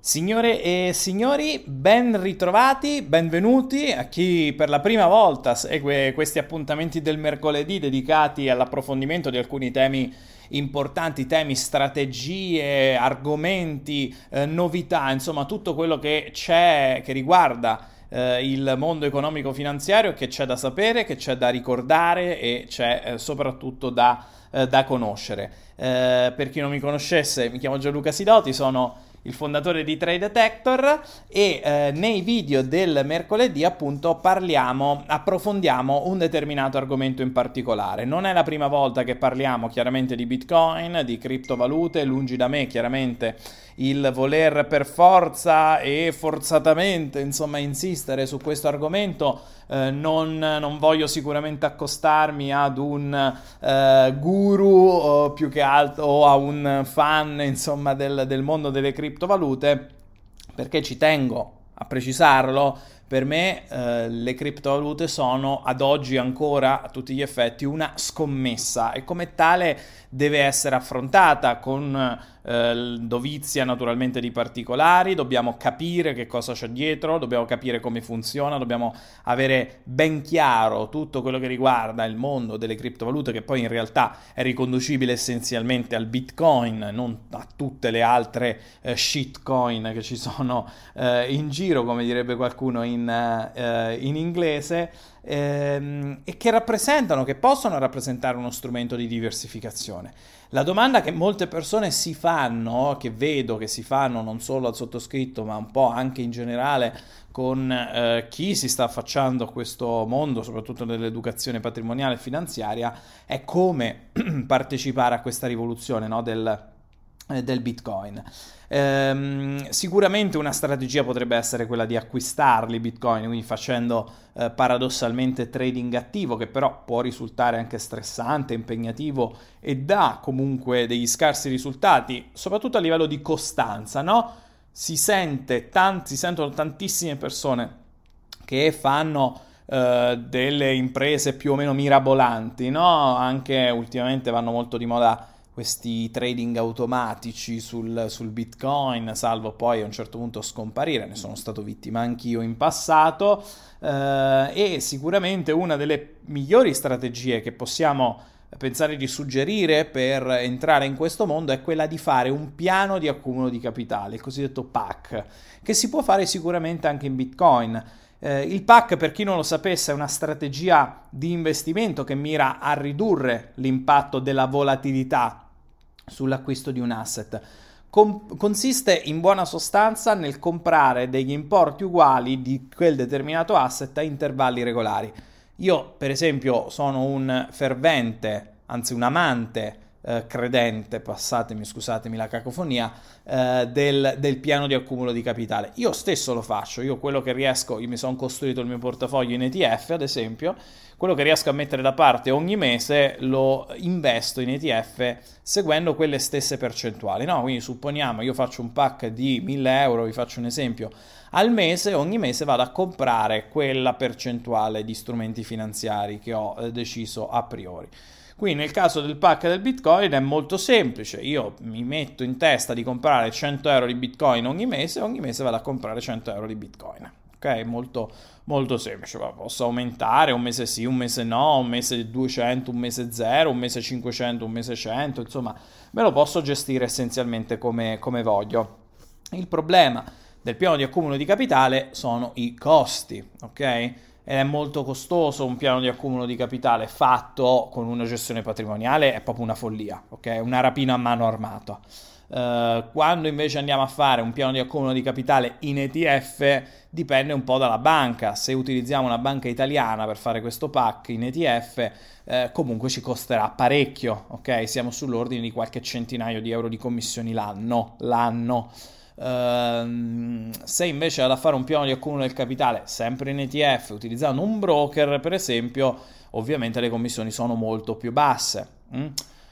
Signore e signori, ben ritrovati, benvenuti a chi per la prima volta segue questi appuntamenti del mercoledì dedicati all'approfondimento di alcuni temi importanti, temi, strategie, argomenti, eh, novità, insomma tutto quello che c'è, che riguarda eh, il mondo economico-finanziario, che c'è da sapere, che c'è da ricordare e c'è eh, soprattutto da, eh, da conoscere. Eh, per chi non mi conoscesse, mi chiamo Gianluca Sidoti, sono il fondatore di Trade Detector e eh, nei video del mercoledì appunto parliamo, approfondiamo un determinato argomento in particolare. Non è la prima volta che parliamo chiaramente di Bitcoin, di criptovalute, lungi da me chiaramente il voler per forza e forzatamente insomma insistere su questo argomento eh, non, non, voglio sicuramente accostarmi ad un eh, guru o più che altro o a un fan insomma del, del mondo delle criptovalute perché ci tengo a precisarlo. Per me eh, le criptovalute sono ad oggi ancora a tutti gli effetti una scommessa e come tale deve essere affrontata con eh, dovizia naturalmente di particolari, dobbiamo capire che cosa c'è dietro, dobbiamo capire come funziona, dobbiamo avere ben chiaro tutto quello che riguarda il mondo delle criptovalute che poi in realtà è riconducibile essenzialmente al Bitcoin, non a tutte le altre eh, shitcoin che ci sono eh, in giro, come direbbe qualcuno in, eh, in inglese ehm, e che rappresentano, che possono rappresentare uno strumento di diversificazione. La domanda che molte persone si fanno, che vedo che si fanno non solo al sottoscritto, ma un po' anche in generale con eh, chi si sta affacciando a questo mondo, soprattutto nell'educazione patrimoniale e finanziaria, è come partecipare a questa rivoluzione no, del, del Bitcoin. Ehm, sicuramente una strategia potrebbe essere quella di acquistarli Bitcoin, quindi facendo eh, paradossalmente trading attivo, che però può risultare anche stressante, impegnativo e dà comunque degli scarsi risultati, soprattutto a livello di costanza, no? Si, sente tanti, si sentono tantissime persone che fanno Uh, delle imprese più o meno mirabolanti, no? Anche ultimamente vanno molto di moda questi trading automatici sul, sul, Bitcoin, salvo poi a un certo punto scomparire, ne sono stato vittima anch'io in passato eh, e sicuramente una delle migliori strategie che possiamo pensare di suggerire per entrare in questo mondo è quella di fare un piano di accumulo di capitale, il cosiddetto PAC, che si può fare sicuramente anche in Bitcoin. Eh, il PAC, per chi non lo sapesse, è una strategia di investimento che mira a ridurre l'impatto della volatilità sull'acquisto di un asset. Com- consiste in buona sostanza nel comprare degli importi uguali di quel determinato asset a intervalli regolari. Io, per esempio, sono un fervente, anzi un amante eh, credente, passatemi, scusatemi la cacofonia, eh, del, del, piano di accumulo di capitale. Io stesso lo faccio, io quello che riesco, io mi sono costruito il mio portafoglio in ETF, ad esempio, quello che riesco a mettere da parte ogni mese lo investo in ETF seguendo quelle stesse percentuali. No? Quindi supponiamo io faccio un pack di 1000 euro, vi faccio un esempio, al mese, ogni mese vado a comprare quella percentuale di strumenti finanziari che ho eh, deciso a priori. Qui nel caso del pack del Bitcoin è molto semplice, io mi metto in testa di comprare 100 euro di Bitcoin ogni mese e ogni mese vado a comprare 100 euro di Bitcoin ok? Molto, molto semplice, posso aumentare un mese sì, un mese no, un mese 200, un mese 0, un mese 500, un mese 100, insomma, me lo posso gestire essenzialmente come, come voglio. Il problema del piano di accumulo di capitale sono i costi, ok? Ed è molto costoso un piano di accumulo di capitale fatto con una gestione patrimoniale, è proprio una follia, ok? Una rapina a mano armata. Uh, quando invece andiamo a fare un piano di accumulo di capitale in ETF dipende un po' dalla banca. Se utilizziamo una banca italiana per fare questo pack in ETF, eh, comunque ci costerà parecchio, ok? Siamo sull'ordine di qualche centinaio di euro di commissioni l'anno. l'anno. Uh, se invece vado a fare un piano di accumulo del capitale sempre in ETF utilizzando un broker, per esempio, ovviamente le commissioni sono molto più basse. Mm?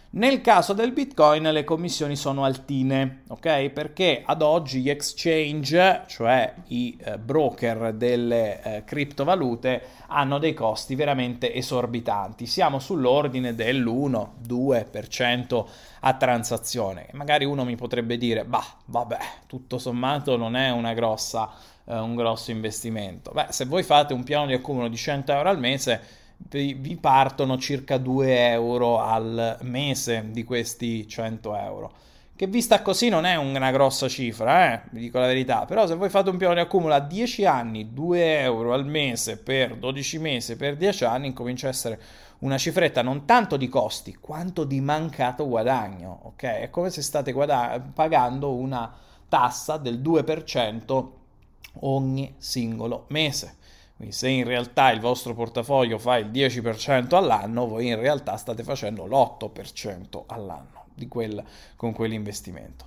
Nel caso del Bitcoin le commissioni sono altine, ok? Perché ad oggi gli exchange, cioè i eh, broker delle eh, criptovalute, hanno dei costi veramente esorbitanti. Siamo sull'ordine dell'1-2% a transazione. Magari uno mi potrebbe dire, bah, vabbè, tutto sommato non è una grossa, eh, un grosso investimento. Beh, se voi fate un piano di accumulo di 100 euro al mese, vi partono circa 2 euro al mese di questi 100 euro. Che vista così non è una grossa cifra, eh? vi dico la verità. Però se voi fate un piano di accumulo a 10 anni, 2 euro al mese per 12 mesi, per 10 anni, incomincia a essere una cifretta non tanto di costi quanto di mancato guadagno. Ok? È come se state guada- pagando una tassa del 2% ogni singolo mese. Quindi se in realtà il vostro portafoglio fa il 10% all'anno, voi in realtà state facendo l'8% all'anno quel, con quell'investimento.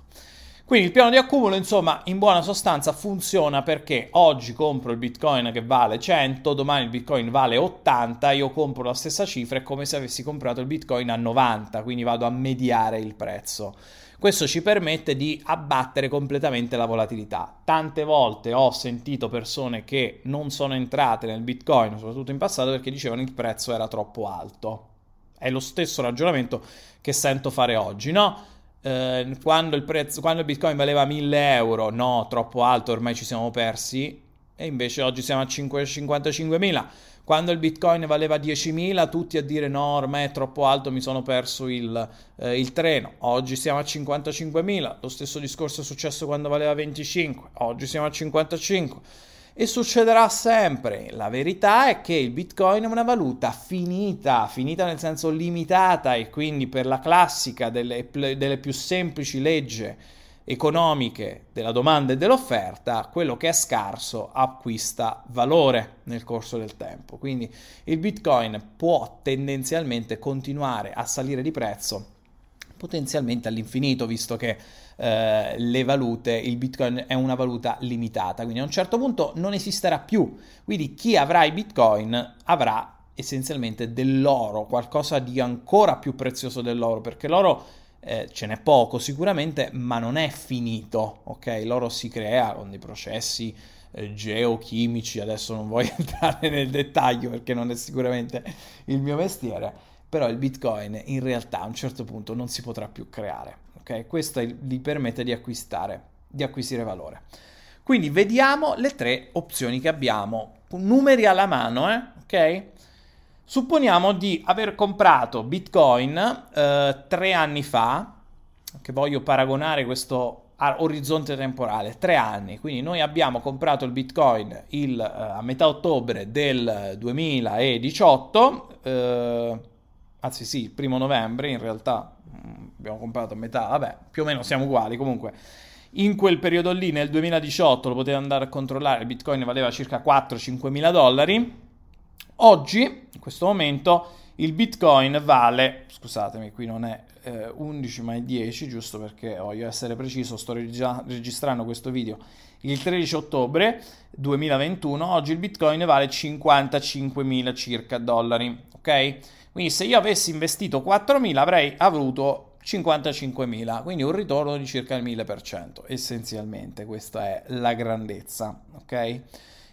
Quindi il piano di accumulo, insomma, in buona sostanza funziona perché oggi compro il Bitcoin che vale 100, domani il Bitcoin vale 80, io compro la stessa cifra, è come se avessi comprato il Bitcoin a 90, quindi vado a mediare il prezzo. Questo ci permette di abbattere completamente la volatilità. Tante volte ho sentito persone che non sono entrate nel Bitcoin, soprattutto in passato, perché dicevano che il prezzo era troppo alto. È lo stesso ragionamento che sento fare oggi, no? Eh, quando, il prezzo, quando il Bitcoin valeva 1000 euro, no, troppo alto, ormai ci siamo persi, e invece oggi siamo a 55.000 quando il bitcoin valeva 10.000, tutti a dire no, ormai è troppo alto, mi sono perso il, eh, il treno. Oggi siamo a 55.000, lo stesso discorso è successo quando valeva 25, oggi siamo a 55 e succederà sempre. La verità è che il Bitcoin è una valuta finita, finita nel senso limitata e quindi per la classica delle, delle più semplici leggi economiche della domanda e dell'offerta, quello che è scarso acquista valore nel corso del tempo. Quindi il Bitcoin può tendenzialmente continuare a salire di prezzo potenzialmente all'infinito, visto che eh, le valute, il Bitcoin è una valuta limitata, quindi a un certo punto non esisterà più. Quindi chi avrà i Bitcoin avrà essenzialmente dell'oro, qualcosa di ancora più prezioso dell'oro, perché l'oro eh, ce n'è poco sicuramente, ma non è finito, ok? L'oro si crea con dei processi eh, geochimici, adesso non voglio entrare nel dettaglio perché non è sicuramente il mio mestiere, però il Bitcoin in realtà a un certo punto non si potrà più creare, ok? Questo gli permette di acquistare, di acquisire valore. Quindi vediamo le tre opzioni che abbiamo, numeri alla mano, eh? ok? Supponiamo di aver comprato Bitcoin eh, tre anni fa, che voglio paragonare questo orizzonte temporale, tre anni. Quindi noi abbiamo comprato il Bitcoin il, eh, a metà ottobre del 2018, eh, anzi sì, il primo novembre in realtà, mm, abbiamo comprato a metà, vabbè, più o meno siamo uguali comunque. In quel periodo lì, nel 2018, lo potete andare a controllare, il Bitcoin valeva circa 4-5 mila dollari Oggi, in questo momento, il Bitcoin vale, scusatemi, qui non è eh, 11 ma è 10, giusto perché voglio essere preciso, sto regia- registrando questo video il 13 ottobre 2021, oggi il Bitcoin vale 55.000 circa dollari, ok? Quindi se io avessi investito 4.000 avrei avuto 55.000, quindi un ritorno di circa il 1000%, essenzialmente questa è la grandezza, ok?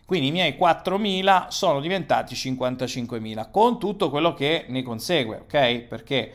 Quindi i miei 4.000 sono diventati 55.000 con tutto quello che ne consegue, ok? Perché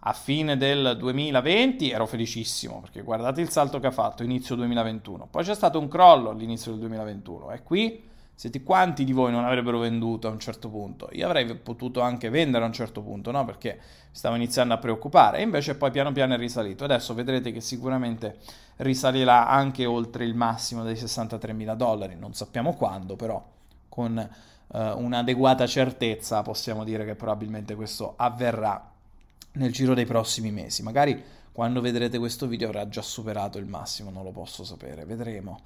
a fine del 2020 ero felicissimo perché guardate il salto che ha fatto inizio 2021. Poi c'è stato un crollo all'inizio del 2021 e qui Siete quanti di voi non avrebbero venduto a un certo punto? Io avrei potuto anche vendere a un certo punto, no? Perché stavo iniziando a preoccupare e invece poi piano piano è risalito. Adesso vedrete che sicuramente risalirà anche oltre il massimo dei 63 mila dollari. Non sappiamo quando, però con uh, un'adeguata certezza possiamo dire che probabilmente questo avverrà nel giro dei prossimi mesi. Magari quando vedrete questo video avrà già superato il massimo, non lo posso sapere, vedremo.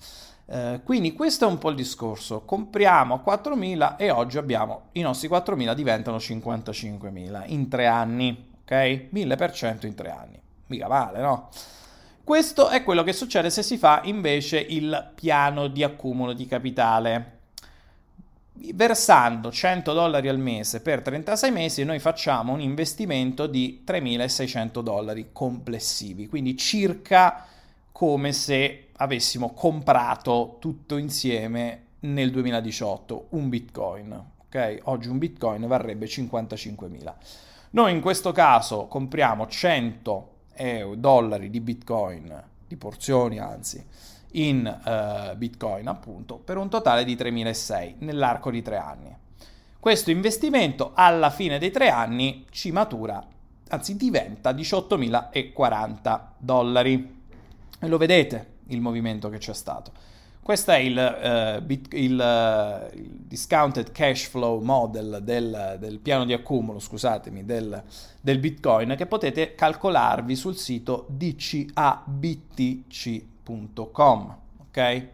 Eh, quindi questo è un po' il discorso. Compriamo a 4.000 e oggi abbiamo i nostri 4.000 diventano 55.000 in tre anni, ok? 1000% in tre anni. Mica male, no? Questo è quello che succede se si fa invece il piano di accumulo di capitale. Versando 100 dollari al mese per 36 mesi, noi facciamo un investimento di 3.600 dollari complessivi, quindi circa come se avessimo comprato tutto insieme nel 2018 un bitcoin. Ok? Oggi un bitcoin varrebbe 55.000. Noi in questo caso compriamo 100 dollari di bitcoin, di porzioni anzi, in uh, bitcoin appunto, per un totale di 3.600 nell'arco di tre anni. Questo investimento alla fine dei tre anni ci matura, anzi diventa 18.040 dollari. E lo vedete il movimento che c'è stato. Questo è il, uh, bit, il, uh, discounted cash flow model del, del quano di accumulo, scusatemi, del, del, Bitcoin che potete calcolarvi sul sito dcabtc.com, ok?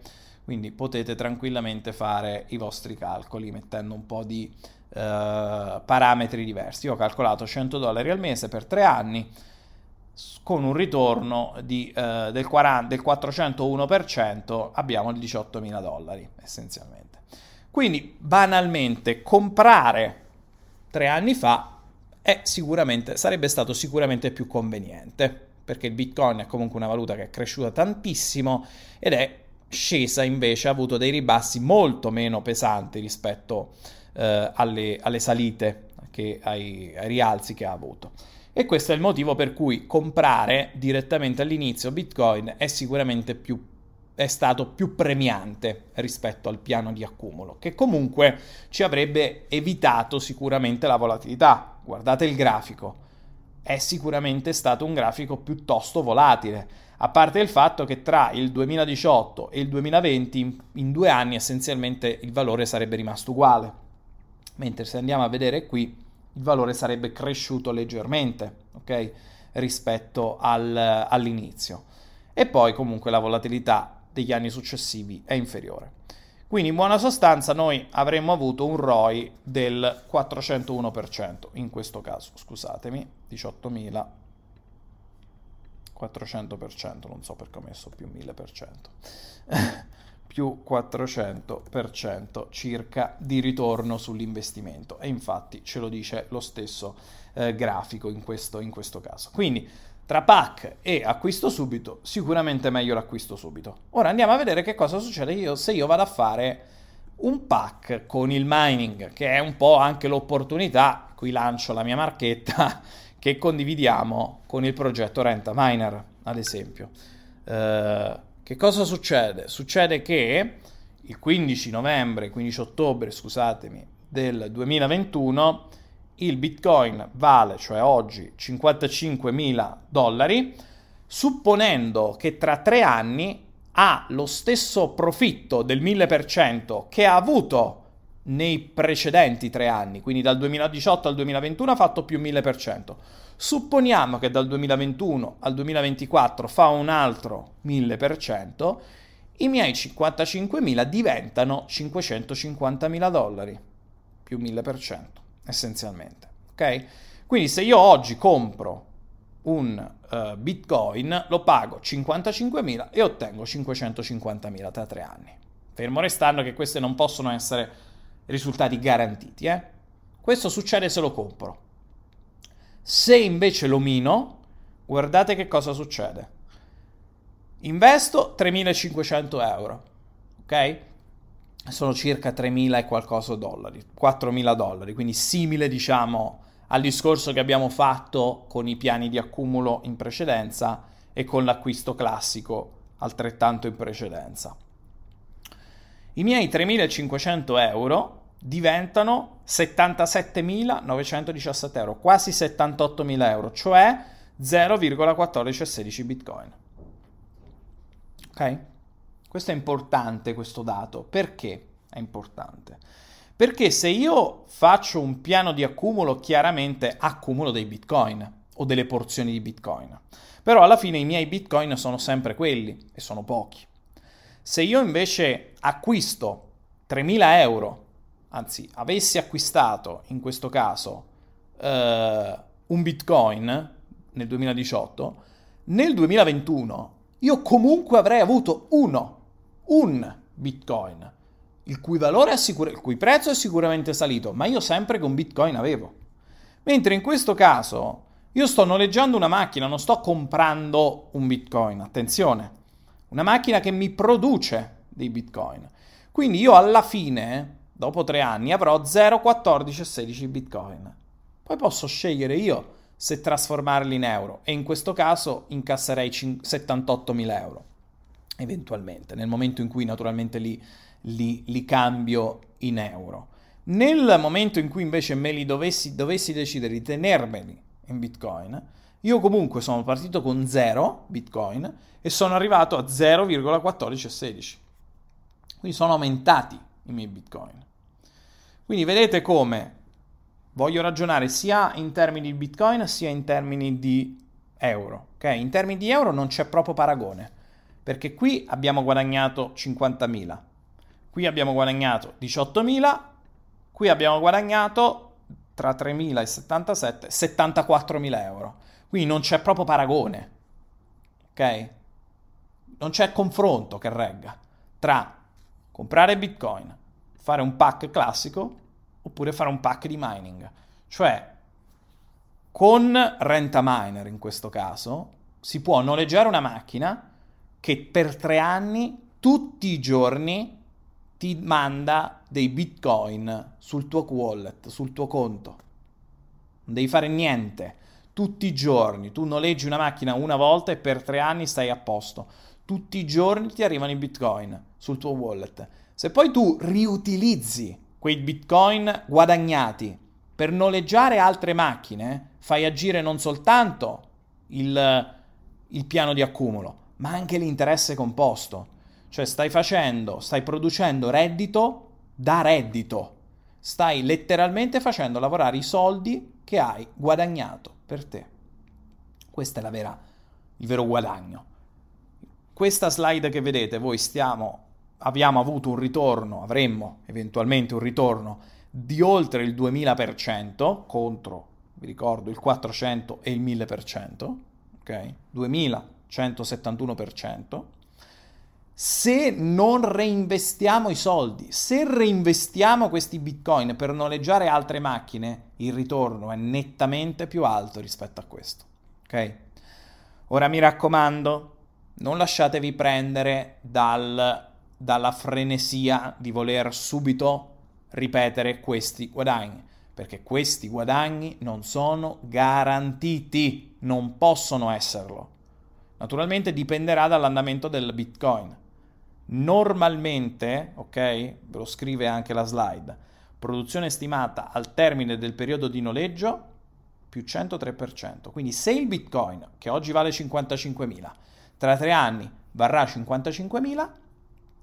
Quindi potete tranquillamente fare i vostri calcoli mettendo un po' di uh, parametri diversi. Io ho calcolato 100 dollari al mese per tre anni con un ritorno di, eh, del, 40, del 401% abbiamo il 18.000 dollari essenzialmente. Quindi banalmente comprare tre anni fa sicuramente, sarebbe stato sicuramente più conveniente perché il bitcoin è comunque una valuta che è cresciuta tantissimo ed è scesa invece, ha avuto dei ribassi molto meno pesanti rispetto eh, alle, alle, salite, che, ai, ai rialzi che ha avuto. E questo è il motivo per cui comprare direttamente all'inizio Bitcoin è sicuramente più è stato più premiante rispetto al piano di accumulo, che comunque ci avrebbe evitato sicuramente la volatilità. Guardate il grafico, è sicuramente stato un grafico piuttosto volatile, a parte il fatto che tra il 2018 e il 2020 in due anni essenzialmente il valore sarebbe rimasto uguale. Mentre se andiamo a vedere qui il valore sarebbe cresciuto leggermente, ok? Rispetto al, all'inizio. E poi comunque la volatilità degli anni successivi è inferiore. Quindi in buona sostanza noi avremmo avuto un ROI del 401%, in questo caso, scusatemi, 18.000 400%, non so perché ho messo più 1000%. più 400% circa di ritorno sull'investimento e infatti ce lo dice lo stesso eh, grafico in questo, in questo caso. Quindi tra PAC e acquisto subito, sicuramente meglio l'acquisto subito. Ora andiamo a vedere che cosa succede io, se io vado a fare un pack con il mining, che è un po' anche l'opportunità, qui lancio la mia marchetta, che condividiamo con il progetto Renta Miner, ad esempio. Uh, che cosa succede? Succede che il 15 novembre, 15 ottobre, scusatemi, del 2021 il Bitcoin vale, cioè oggi, 55.000 dollari, supponendo che tra tre anni ha lo stesso profitto del 1000% che ha avuto nei precedenti tre anni, quindi dal 2018 al 2021 ha fatto più 1000%. Supponiamo che dal 2021 al 2024 fa un altro 1000%, i miei 55.000 diventano 550.000 dollari, più 1000% essenzialmente. Ok? Quindi se io oggi compro un uh, bitcoin, lo pago 55.000 e ottengo 550.000 tra tre anni. Fermo restando che questi non possono essere risultati garantiti. Eh? Questo succede se lo compro. Se invece lo mino, guardate che cosa succede. Investo 3.500 euro, ok? Sono circa 3.000 e qualcosa dollari, 4.000 dollari, quindi simile diciamo al discorso che abbiamo fatto con i piani di accumulo in precedenza e con l'acquisto classico altrettanto in precedenza. i miei 3.500 euro diventano 77.917 euro, quasi 78.000 euro, cioè 0,1416 bitcoin. Ok? Questo è importante, questo dato. Perché è importante? Perché se io faccio un piano di accumulo, chiaramente accumulo dei bitcoin o delle porzioni di bitcoin. Però alla fine i miei bitcoin sono sempre quelli e sono pochi. Se io invece acquisto 3.000 euro, anzi avessi acquistato in questo caso eh, un bitcoin nel 2018, nel 2021 io comunque avrei avuto uno, un bitcoin, il cui, valore è sicur- il cui prezzo è sicuramente salito, ma io sempre con bitcoin avevo. Mentre in questo caso io sto noleggiando una macchina, non sto comprando un bitcoin, attenzione, una macchina che mi produce dei bitcoin. Quindi io alla fine, dopo tre anni, avrò 0, 14 e 16 bitcoin. Poi posso scegliere io se trasformarli in euro e in questo caso incasserei 78.000 euro eventualmente, nel momento in cui naturalmente li, li, li, cambio in euro. Nel momento in cui invece me li dovessi, dovessi decidere di tenermeli in bitcoin, io comunque sono partito con 0 bitcoin e sono arrivato a 0,1416. Quindi sono aumentati i miei bitcoin. Quindi vedete come voglio ragionare sia in termini di bitcoin sia in termini di euro. Okay? In termini di euro non c'è proprio paragone, perché qui abbiamo guadagnato 50.000, qui abbiamo guadagnato 18.000, qui abbiamo guadagnato tra 3.000 e 77 74.000 euro. Quindi non c'è proprio paragone. Ok? Non c'è confronto che regga tra comprare bitcoin, fare un pack classico oppure fare un pack di mining. Cioè, con Renta Miner in questo caso, si può noleggiare una macchina che per tre anni, tutti i giorni, ti manda dei bitcoin sul tuo wallet, sul tuo conto. Non devi fare niente. Tutti i giorni. Tu noleggi una macchina una volta e per tre anni stai a posto. Tutti i giorni ti arrivano i bitcoin sul tuo wallet. Se poi tu riutilizzi quei bitcoin guadagnati per noleggiare altre macchine, fai agire non soltanto il, il piano di accumulo, ma anche l'interesse composto. Cioè stai facendo, stai producendo reddito da reddito. Stai letteralmente facendo lavorare i soldi che hai guadagnato per te. Questo è vera, il vero guadagno. Questa slide che vedete, voi stiamo abbiamo avuto un ritorno, avremmo eventualmente un ritorno di oltre il 2000% contro, vi ricordo, il 400 e il 1000%, ok? 2171%. Se non reinvestiamo i soldi, se reinvestiamo questi bitcoin per noleggiare altre macchine, il ritorno è nettamente più alto rispetto a questo. Ok? Ora mi raccomando, non lasciatevi prendere dal dalla frenesia di voler subito ripetere questi guadagni, perché questi guadagni non sono garantiti, non possono esserlo. Naturalmente dipenderà dall'andamento del Bitcoin. Normalmente, ok, ve lo scrive anche la slide, produzione stimata al termine del periodo di noleggio più 103%. Quindi se il Bitcoin, che oggi vale 55.000, tra tre anni varrà 55.000,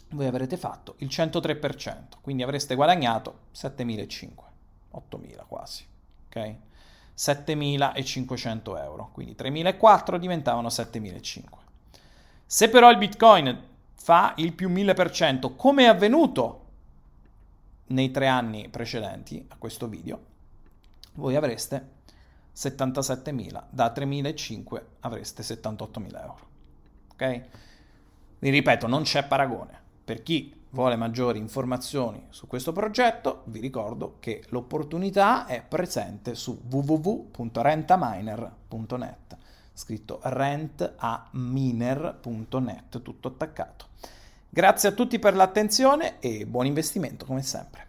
voi avrete fatto il 103%, quindi avreste guadagnato 7.500, 8.000 quasi, ok? 7.500 euro, quindi 3.400 diventavano 7.500. Se però il Bitcoin fa il più 1000%, come è avvenuto nei tre anni precedenti a questo video, voi avreste 77.000, da 3.500 avreste 78.000 euro. Ok? Vi ripeto, non c'è paragone. Per chi vuole maggiori informazioni su questo progetto, vi ricordo che l'opportunità è presente su www.rentaminer.net, scritto rentaminer.net, tutto attaccato. Grazie a tutti per l'attenzione e buon investimento come sempre.